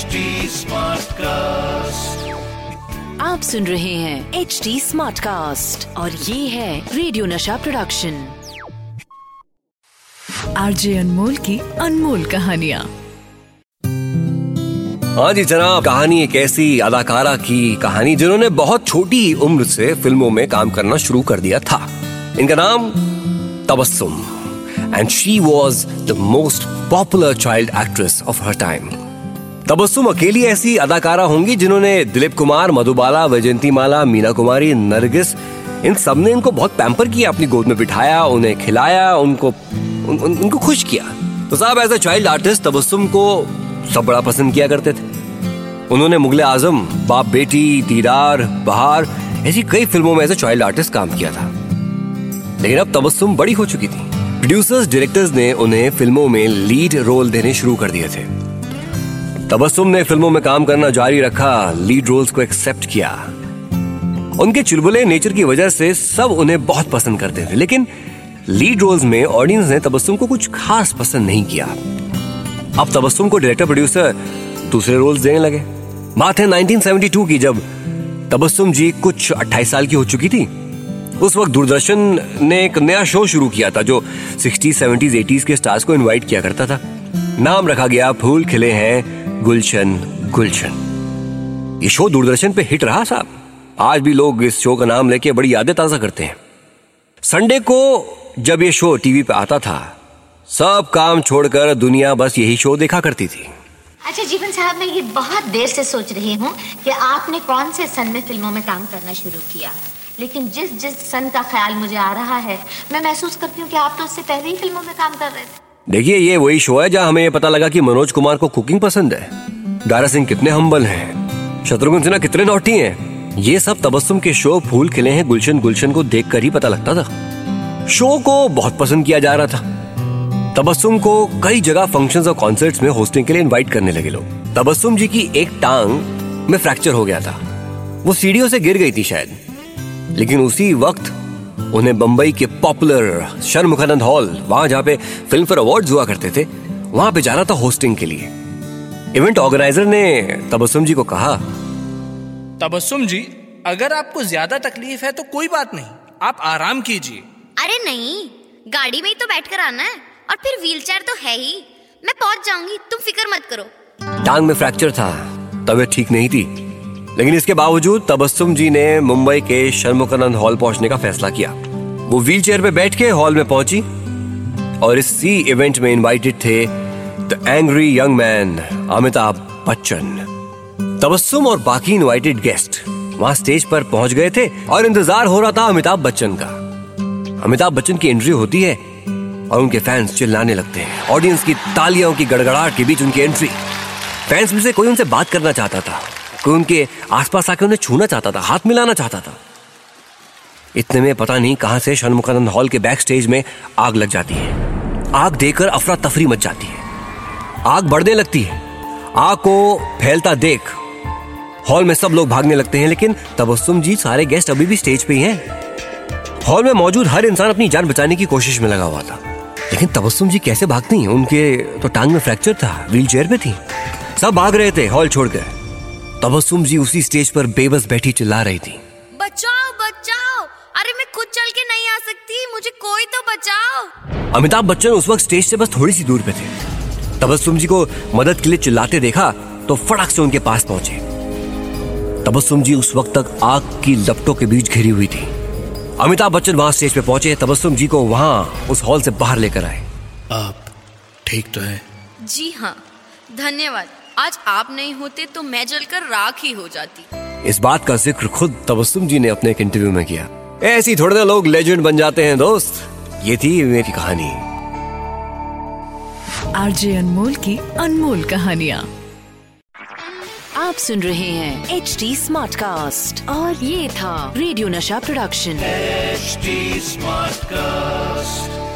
HD cast आप सुन रहे हैं एच डी स्मार्ट कास्ट और ये है रेडियो नशा प्रोडक्शन आरजे अनमोल की अनमोल कहानिया। हाँ जी जनाब कहानी एक ऐसी अदाकारा की कहानी जिन्होंने बहुत छोटी उम्र से फ़िल्मों में काम करना शुरू कर दिया था। इनका नाम Tabassum. And she was the most popular child actress of her time Tabassum अकेली ऐसी अदाकारा होंगी जिन्होंने दिलीप कुमार मधुबाला वैजंती माला मीना कुमारी नरगिस इन सबने इनको बहुत पैम्पर किया अपनी गोद में बिठाया उन्हें खिलाया उनको उन, उन, उनको खुश किया। तो साहब as a child artist Tabassum को सब बड़ा पसंद किया करते थे। उन्होंने मुगले आज़म बाप बेटी दीदार बहार ऐसी कई फ़िल्मों में एज अ चाइल्ड आर्टिस्ट काम किया था। लेकिन अब तबस्सुम बड़ी हो चुकी थी। प्रोड्यूसर्स डायरेक्टर्स ने उन्हें फ़िल्मों में लीड रोल देने शुरू कर दिए थे। तबस्सुम ने फ़िल्मों में काम करना जारी रखा लीड रोल्स को एक्सेप्ट किया। उनके चुलबुले नेचर की वजह से सब उन्हें बहुत पसंद करते थे लेकिन लीड रोल्स में ऑडियंस ने तबस्सुम को कुछ खास पसंद नहीं किया। अब तबस्सुम को डायरेक्टर प्रोड्यूसर दूसरे रोल्स देने लगे। बात है 1972 की जब तबस्सुम जी कुछ 28 साल की हो चुकी थी। उस वक्त दूरदर्शन ने एक नया शो शुरू किया था जो 60, 70s, 80s के स्टार्स को इनवाइट किया करता था। नाम रखा गया फूल खिले हैं गुलशन गुलशन। ये शो दूरदर्शन पे हिट रहा साहब। आज भी लोग इस शो का नाम लेके बड़ी यादें ताज़ा करते हैं। संडे को जब ये शो टीवी पे आता था, सब काम छोड़कर दुनिया बस यही शो देखा करती थी। अच्छा जीवन साहब, मैं ये बहुत देर से सोच रही हूँ कि आपने कौन से सन में फ़िल्मों में काम करना शुरू किया। लेकिन जिस जिस सन का ख्याल मुझे आ रहा है, मैं महसूस करती हूँ कि आप तो उससे पहले ही फ़िल्मों में काम कर रहे थे। देखिए, ये वही शो है जहाँ हमें ये पता लगा कि मनोज कुमार को कुकिंग पसंद है। दारा सिंह कितने हम्बल हैं। शत्रुघ्न सिन्हा कितने नौटी हैं। ये सब तबस्सुम के शो फूल खिले हैं गुलशन। गुलशन को देखकर ही पता लगता था। शो को बहुत पसंद किया जा रहा था। तबस्सुम को कई जगह फ़ंक्शंस और कॉन्सर्ट्स में होस्टिंग के लिए इनवाइट करने लगे लोग। तबस्सुम जी की एक टांग में फ्रैक्चर हो गया था। वो सीढ़ियों से गिर गई थी शायद। लेकिन उसी वक्त उन्हें बंबई के पॉपुलर शर्मुखानंद हॉल वहाँ जहाँ पे फ़िल्म फेयर अवार्ड हुआ करते थे वहाँ पे जाना था होस्टिंग के लिए। इवेंट ऑर्गेनाइजर ने तबस्सुम जी को कहा तबस्सुम जी अगर आपको ज़्यादा तकलीफ़ है तो कोई बात नहीं आप आराम कीजिए। अरे नहीं गाड़ी में ही तो बैठकर आना है और फिर व्हीलचेयर तो है ही। मैं पहुँच जाऊँगी तुम फ़िक्र मत करो। टांग में फ्रैक्चर था तबीयत ठीक नहीं थी। लेकिन इसके बावजूद तबस्सुम जी ने मुंबई के शर्मुखानंद हॉल पहुँचने का फैसला किया। वो व्हील चेयर पे बैठ के हॉल में पहुँची और इसी इवेंट में इनवाइटेड थे the angry young man Amitabh Bachchan. Tabassum और बाकी इनवाइटेड गेस्ट वहाँ स्टेज पर पहुँच गए थे और इंतज़ार हो रहा था अमिताभ बच्चन का। अमिताभ बच्चन की एंट्री होती है और उनके फैंस चिल्लाने लगते हैं। ऑडियंस की तालियों की गड़गड़ाहट के बीच उनकी एंट्री फैंस में से कोई उनसे बात करना चाहता था। कोई उनके आसपास आके उन्हें छूना चाहता था, हाथ मिलाना चाहता था। इतने में पता नहीं कहाँ से शनमुखानंद हॉल के बैक स्टेज में आग लग जाती है। आग देकर अफरा तफरी मच जाती है। आग बढ़ने लगती है। आग को फैलता देख हॉल में सब लोग भागने लगते हैं, लेकिन तबस्सुम जी सारे गेस्ट अभी भी स्टेज पे ही हैं। हॉल में मौजूद हर इंसान अपनी जान बचाने की कोशिश में लगा हुआ था। लेकिन तबस्सुम जी कैसे भागती हैं? उनके तो टांग में फ्रैक्चर था व्हील चेयर पे थी। सब भाग रहे थे हॉल छोड़कर। तबस्सुम जी उसी स्टेज पर बेबस बैठी चिल्ला रही थी। बचाओ बचाओ। अरे मैं खुद चल के नहीं आ सकती। मुझे कोई तो बचाओ। अमिताभ बच्चन उस वक्त स्टेज से बस थोड़ी सी दूर पे थे। तबस्सुम जी को मदद के लिए चिल्लाते देखा तो फटाक से उनके पास पहुँचे। तबस्सुम जी उस वक्त तक आग की लपटों के बीच घिरी हुई थी। अमिताभ बच्चन वहाँ स्टेज पे पहुँचे तबस्सुम जी को वहाँ उस हॉल से बाहर लेकर आए। आप ठीक तो है? जी हाँ। धन्यवाद। आज आप नहीं होते तो मैं जलकर राख ही हो जाती। इस बात का ज़िक्र खुद तबस्सुम जी ने अपने एक इंटरव्यू में किया। ऐसी थोड़े ना लोग लेजेंड बन जाते हैं दोस्त। ये थी मेरी कहानी। आरजे अनमोल की अनमोल कहानियाँ। आप सुन रहे हैं एच डी स्मार्ट कास्ट और ये था रेडियो नशा प्रोडक्शन एच स्मार्ट Smartcast.